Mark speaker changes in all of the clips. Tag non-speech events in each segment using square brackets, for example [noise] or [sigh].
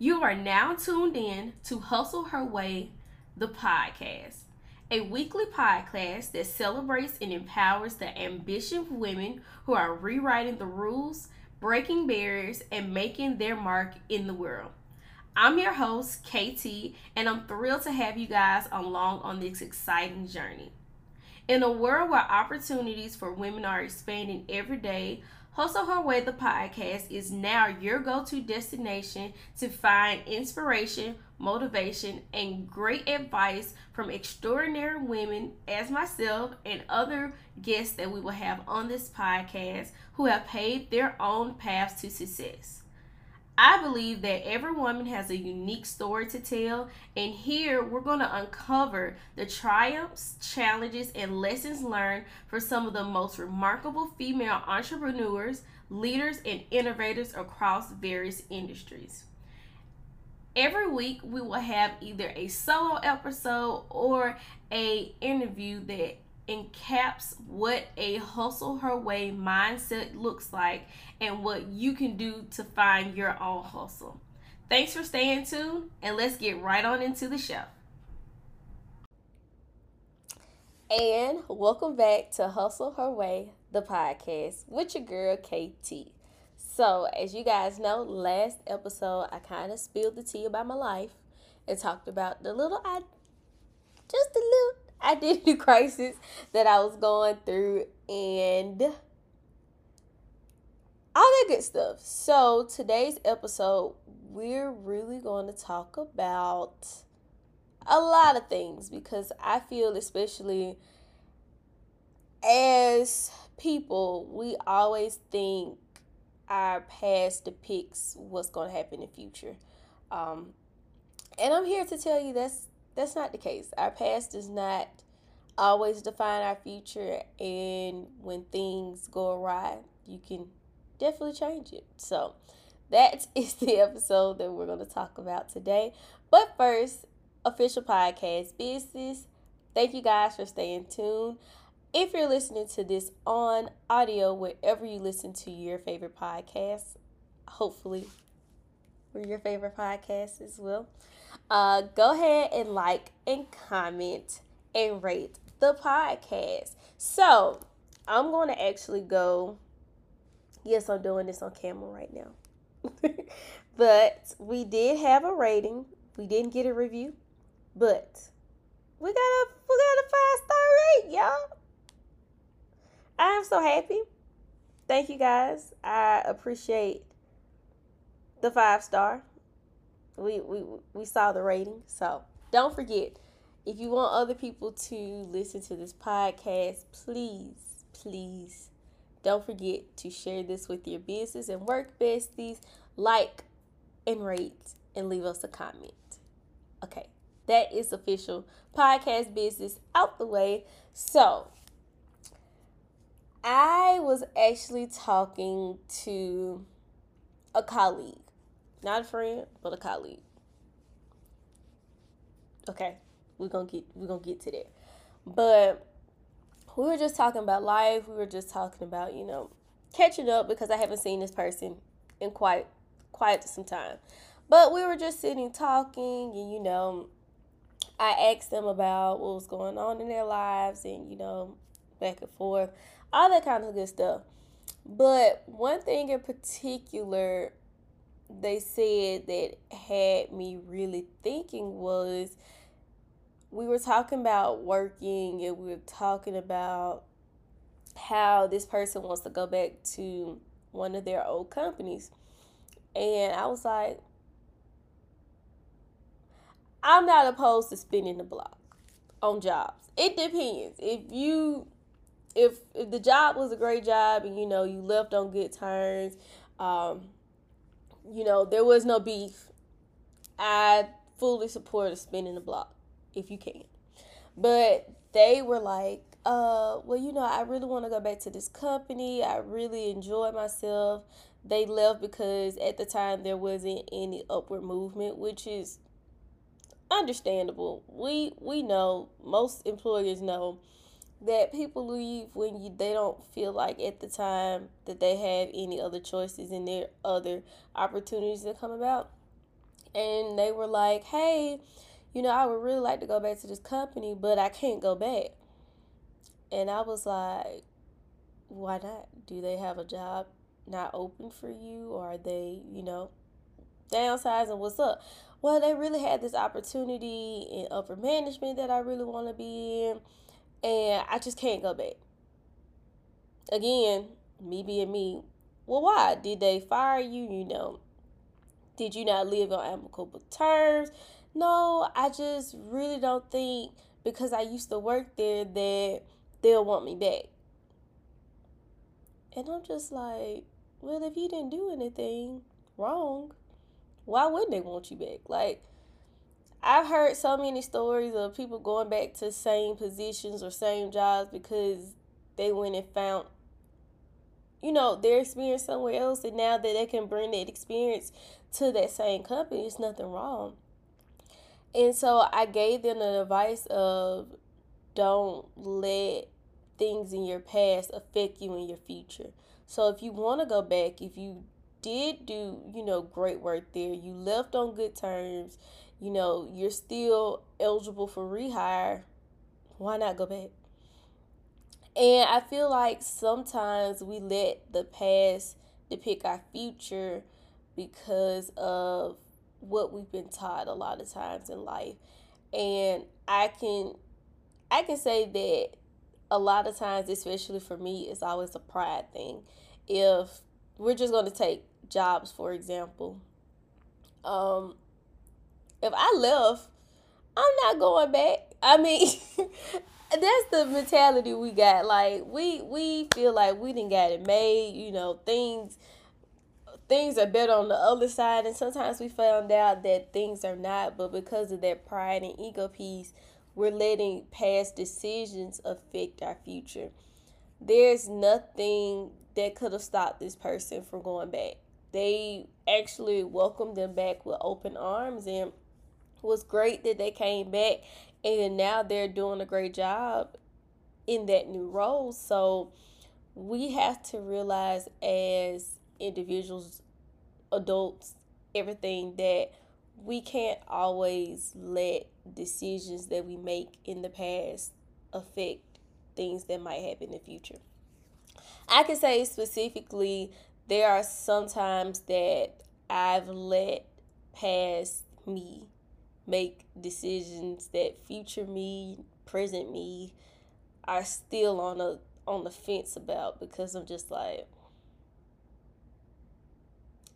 Speaker 1: You are now tuned in to Hustle Her Way, the podcast, a weekly podcast that celebrates and empowers the ambitious women who are rewriting the rules, breaking barriers, and making their mark in the world. I'm your host, KT, and I'm thrilled to have you guys along on this exciting journey. In a world where opportunities for women are expanding every day, Hustle Her Way, the podcast, is now your go to destination to find inspiration, motivation, and great advice from extraordinary women as myself and other guests that we will have on this podcast who have paved their own paths to success. I believe that every woman has a unique story to tell, and here we're going to uncover the triumphs, challenges, and lessons learned for some of the most remarkable female entrepreneurs, leaders, and innovators across various industries. Every week we will have either a solo episode or a interview that encaps what a hustle her way mindset looks like and what you can do to find your own hustle. Thanks for staying tuned, and let's get right on into the show. And welcome back to Hustle Her Way, the podcast with your girl KT. So, as you guys know, last episode I kind of spilled the tea about my life and talked about the little I just a little identity crisis that I was going through and all that good stuff. So, today's episode, we're really going to talk about a lot of things because I feel, especially as people, we always think our past depicts what's going to happen in the future. Um, and I'm here to tell you that's that's not the case. Our past does not always define our future, and when things go awry, you can definitely change it. So, that [laughs] is the episode that we're going to talk about today. But first, official podcast business. Thank you guys for staying tuned. If you're listening to this on audio, wherever you listen to your favorite podcast, hopefully we're your favorite podcast as well. Uh, go ahead and like and comment and rate the podcast. So I'm going to actually go. Yes, I'm doing this on camera right now. [laughs] but we did have a rating. We didn't get a review, but we got a we got a five star rate, y'all. I am so happy. Thank you guys. I appreciate the five star. We we we saw the rating, so don't forget if you want other people to listen to this podcast, please, please don't forget to share this with your business and work besties. Like and rate and leave us a comment. Okay, that is official podcast business out the way. So, I was actually talking to a colleague, not a friend, but a colleague. Okay, we're gonna get we're gonna get to that. But we were just talking about life. We were just talking about you know catching up because I haven't seen this person in quite quite some time. But we were just sitting talking, and you know, I asked them about what was going on in their lives, and you know, back and forth, all that kind of good stuff. But one thing in particular they said that had me really thinking was we were talking about working and we were talking about how this person wants to go back to one of their old companies. And I was like, I'm not opposed to spinning the block on jobs. It depends. If you if if the job was a great job and you know you left on good terms, um, you know, there was no beef, I fully support spinning the block if you can. But they were like, uh, well, you know, I really want to go back to this company. I really enjoy myself. They left because at the time there wasn't any upward movement, which is understandable. We we know most employers know that people leave when you they don't feel like at the time that they have any other choices and there other opportunities that come about. and they were like, "Hey, you know, I would really like to go back to this company, but I can't go back." And I was like, "Why not? Do they have a job not open for you, or are they, you know, downsizing? What's up?" Well, they really had this opportunity in upper management that I really want to be in, and I just can't go back. Again, me being me. Well, why did they fire you? You know, did you not live on amicable terms? No, I just really don't think because I used to work there that they'll want me back. And I'm just like, well, if you didn't do anything wrong, why wouldn't they want you back? Like, I've heard so many stories of people going back to same positions or same jobs because they went and found you know, their experience somewhere else, and now that they can bring that experience to that same company, it's nothing wrong. And so I gave them the advice of don't let things in your past affect you in your future. So if you want to go back, if you did do, you know, great work there, you left on good terms, you know, you're still eligible for rehire, why not go back? And I feel like sometimes we let the past depict our future because of what we've been taught a lot of times in life. And I can I can say that a lot of times, especially for me, it's always a pride thing. If we're just going to take jobs for example, um, if I left, I'm not going back. I mean, [laughs] that's the mentality we got. Like we we feel like we didn't got it made. You know, things things are better on the other side, and sometimes we found out that things are not. But because of that pride and ego piece, we're letting past decisions affect our future. There's nothing that could have stopped this person from going back. They actually welcomed them back with open arms and was great that they came back and now they're doing a great job in that new role. So we have to realize as individuals, adults, everything that we can't always let decisions that we make in the past affect things that might happen in the future. I can say specifically, there are some times that I've let past me make decisions that future me, present me are still on a on the fence about because I'm just like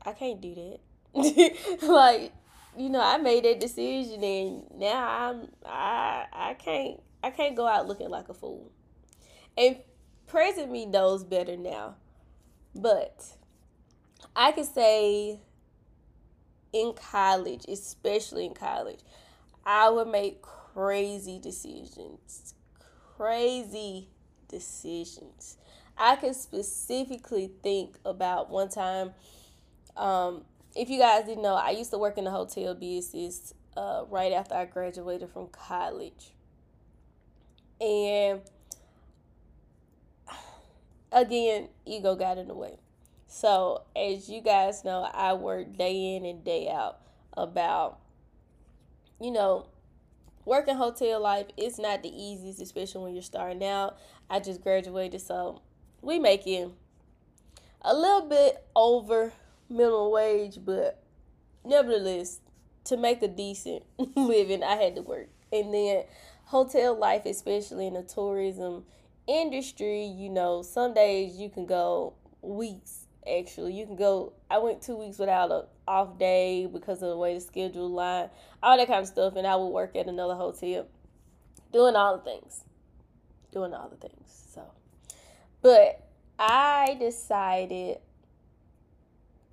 Speaker 1: I can't do that. [laughs] like, you know, I made that decision and now I'm I I can't I can't go out looking like a fool. And present me knows better now. But I could say in college, especially in college, I would make crazy decisions. Crazy decisions. I can specifically think about one time. Um, if you guys didn't know, I used to work in the hotel business uh, right after I graduated from college. And [sighs] again, ego got in the way. So, as you guys know, I work day in and day out about, you know, working hotel life. It's not the easiest, especially when you're starting out. I just graduated, so we making a little bit over minimum wage, but nevertheless, to make a decent [laughs] living, I had to work. And then hotel life, especially in the tourism industry, you know, some days you can go weeks actually. You can go I went two weeks without a off day because of the way the schedule line, all that kind of stuff, and I would work at another hotel. Doing all the things. Doing all the things. So but I decided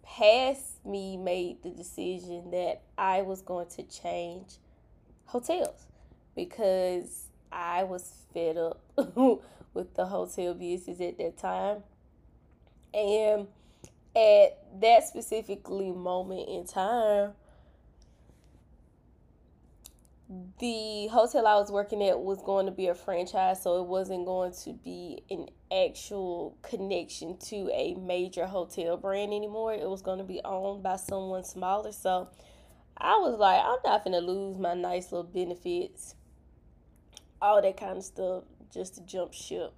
Speaker 1: past me made the decision that I was going to change hotels because I was fed up [laughs] with the hotel business at that time. And at that specifically moment in time, the hotel I was working at was going to be a franchise, so it wasn't going to be an actual connection to a major hotel brand anymore. It was going to be owned by someone smaller. So I was like, I'm not gonna lose my nice little benefits, all that kind of stuff, just to jump ship.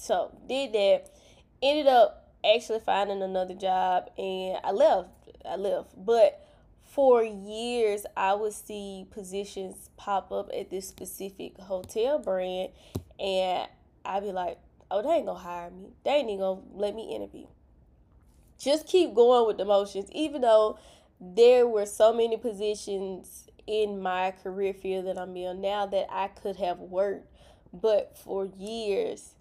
Speaker 1: So did that. Ended up actually finding another job, and I left. I left, but for years I would see positions pop up at this specific hotel brand, and I'd be like, "Oh, they ain't gonna hire me. They ain't even gonna let me interview." just keep going with the motions, even though there were so many positions in my career field that I'm in now that I could have worked. But for years,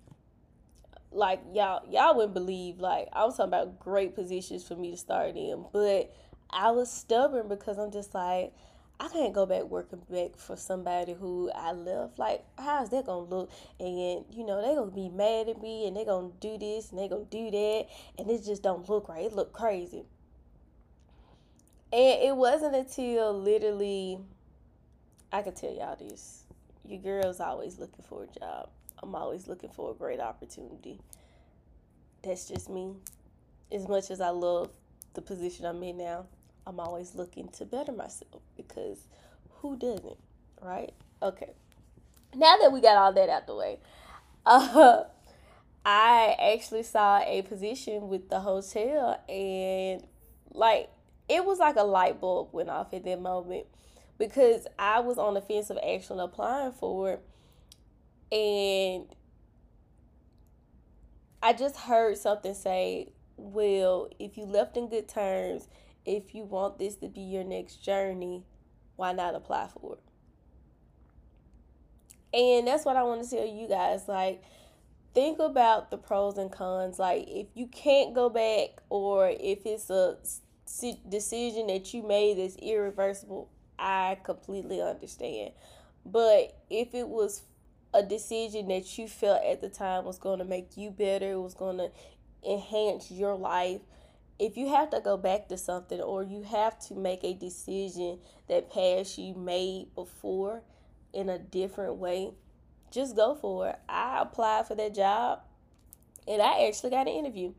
Speaker 1: like y'all, y'all wouldn't believe, like I was talking about great positions for me to start in, but I was stubborn because I'm just like, I can't go back working back for somebody who I love. Like, how is that gonna look? And you know, they gonna be mad at me and they gonna do this and they gonna do that and it just don't look right. It look crazy. And it wasn't until literally I could tell y'all this. Your girl's always looking for a job. I'm always looking for a great opportunity. That's just me. As much as I love the position I'm in now, I'm always looking to better myself because who doesn't, right? Okay. Now that we got all that out the way, uh, [laughs] I actually saw a position with the hotel and like it was like a light bulb went off at that moment because I was on the fence of actually applying for it and I just heard something say, well, if you left in good terms if you want this to be your next journey, why not apply for it? And that's what I want to tell you guys. Like, think about the pros and cons. Like, if you can't go back, or if it's a decision that you made that's irreversible, I completely understand. But if it was a decision that you felt at the time was going to make you better, was going to enhance your life, if you have to go back to something or you have to make a decision that past you made before in a different way, just go for it. I applied for that job and I actually got an interview.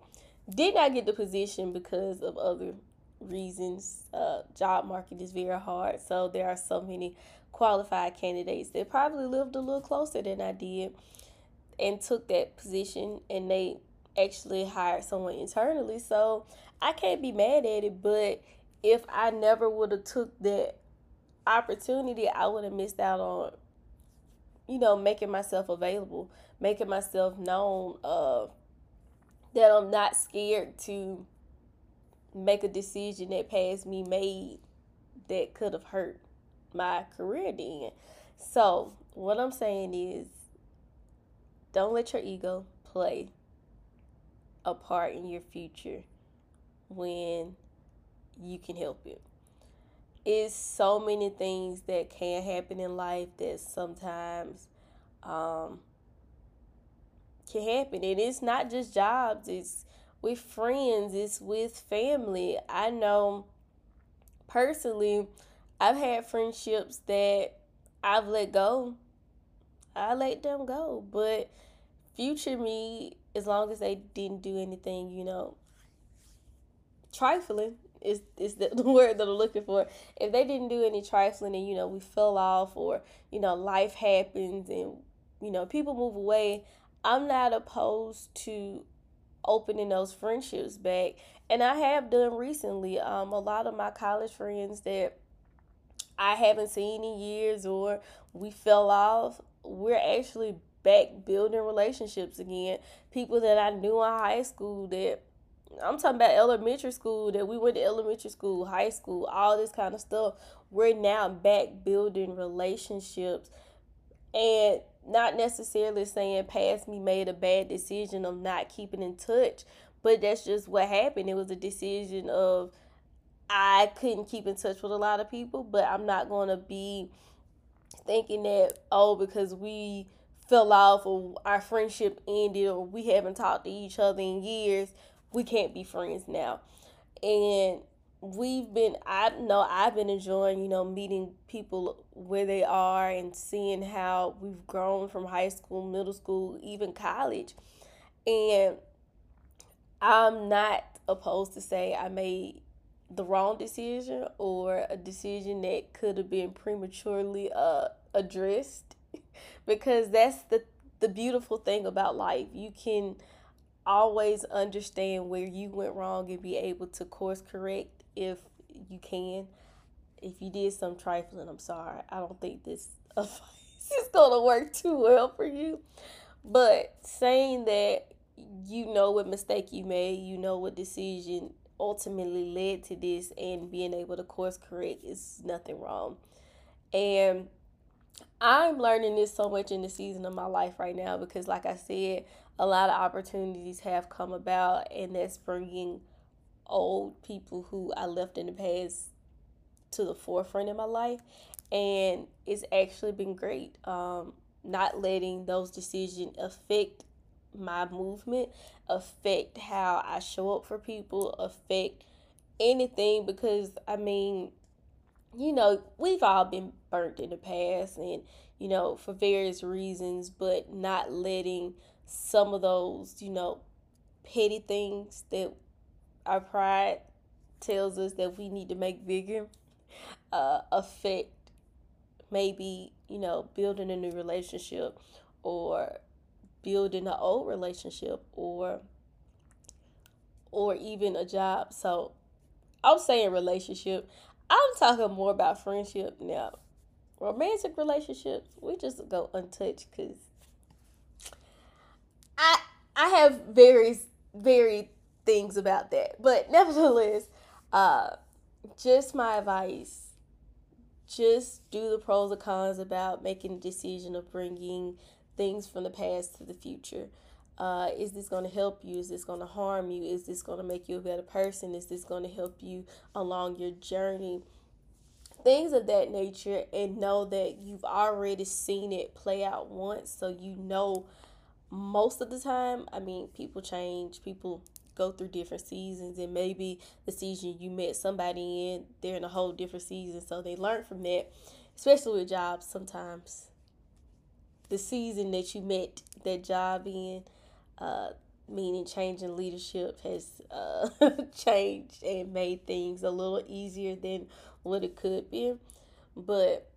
Speaker 1: Did not get the position because of other reasons. Uh, job market is very hard, so there are so many qualified candidates that probably lived a little closer than I did and took that position and they actually hired someone internally. So I can't be mad at it, but if I never would have took that opportunity, I would have missed out on you know, making myself available, making myself known uh that I'm not scared to make a decision that past me made that could have hurt my career then. So, what I'm saying is don't let your ego play a part in your future when you can help it. It's so many things that can happen in life that sometimes um, can happen. And it's not just jobs, it's with friends, it's with family. I know personally, I've had friendships that I've let go. I let them go. But future me, as long as they didn't do anything, you know, trifling is is the, [laughs] word that I'm looking for. If they didn't do any trifling and you know we fell off or you know life happens and you know people move away, I'm not opposed to opening those friendships back. And I have done recently. Um, a lot of my college friends that I haven't seen in years or we fell off, we're actually back building relationships again. People that I knew in high school that I'm talking about elementary school that we went to elementary school, high school, all this kind of stuff. We're now back building relationships and not necessarily saying past me made a bad decision of not keeping in touch, but that's just what happened. It was a decision of I couldn't keep in touch with a lot of people, but I'm not going to be thinking that oh because we fell off or our friendship ended or we haven't talked to each other in years we can't be friends now. And we've been I know I've been enjoying, you know, meeting people where they are and seeing how we've grown from high school, middle school, even college. And I'm not opposed to say I made the wrong decision or a decision that could have been prematurely uh, addressed [laughs] because that's the the beautiful thing about life. You can always understand where you went wrong and be able to course correct if you can. If you did some trifling, I'm sorry. I don't think this [laughs] advice is to work too well for you. But saying that you know what mistake you made, you know what decision ultimately led to this, and being able to course correct is nothing wrong. And I'm learning this so much in the season of my life right now because, like I said, a lot of opportunities have come about, and that's bringing old people who I left in the past to the forefront in my life. And it's actually been great. Um, not letting those decisions affect my movement, affect how I show up for people, affect anything because I mean, you know, we've all been burnt in the past and, you know, for various reasons, but not letting some of those, you know, petty things that our pride tells us that we need to make bigger uh, affect maybe, you know, building a new relationship or building an old relationship or or even a job. So I'm saying relationship. I'm talking more about friendship now. Romantic relationships, we just go untouched because I I have various very things about that. But nevertheless, uh, just my advice. Just do the pros and cons about making a decision of bringing things from the past to the future. Uh, is this going to help you? Is this going to harm you? Is this going to make you a better person? Is this going to help you along your journey? Things of that nature, and know that you've already seen it play out once, so you know most of the time. I mean, people change, people go through different seasons, and maybe the season you met somebody in, they're in a whole different season, so they learn from that, especially with jobs sometimes the season that you met that job in, uh, meaning changing leadership has uh, [laughs] changed and made things a little easier than what it could be. But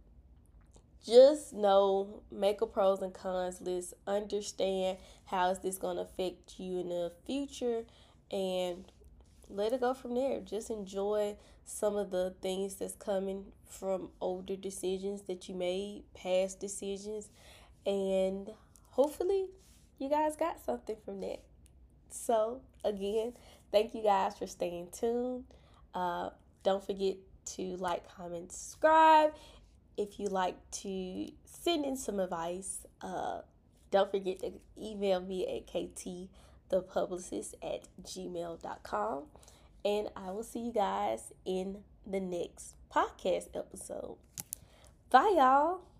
Speaker 1: just know, make a pros and cons list, understand how is this going to affect you in the future, and let it go from there. Just enjoy some of the things that's coming from older decisions that you made, past decisions, and hopefully, you guys got something from that. So, again, thank you guys for staying tuned. Uh, don't forget to like, comment, subscribe. If you like to send in some advice, uh, don't forget to email me at ktthepublicist at gmail.com. And I will see you guys in the next podcast episode. Bye, y'all.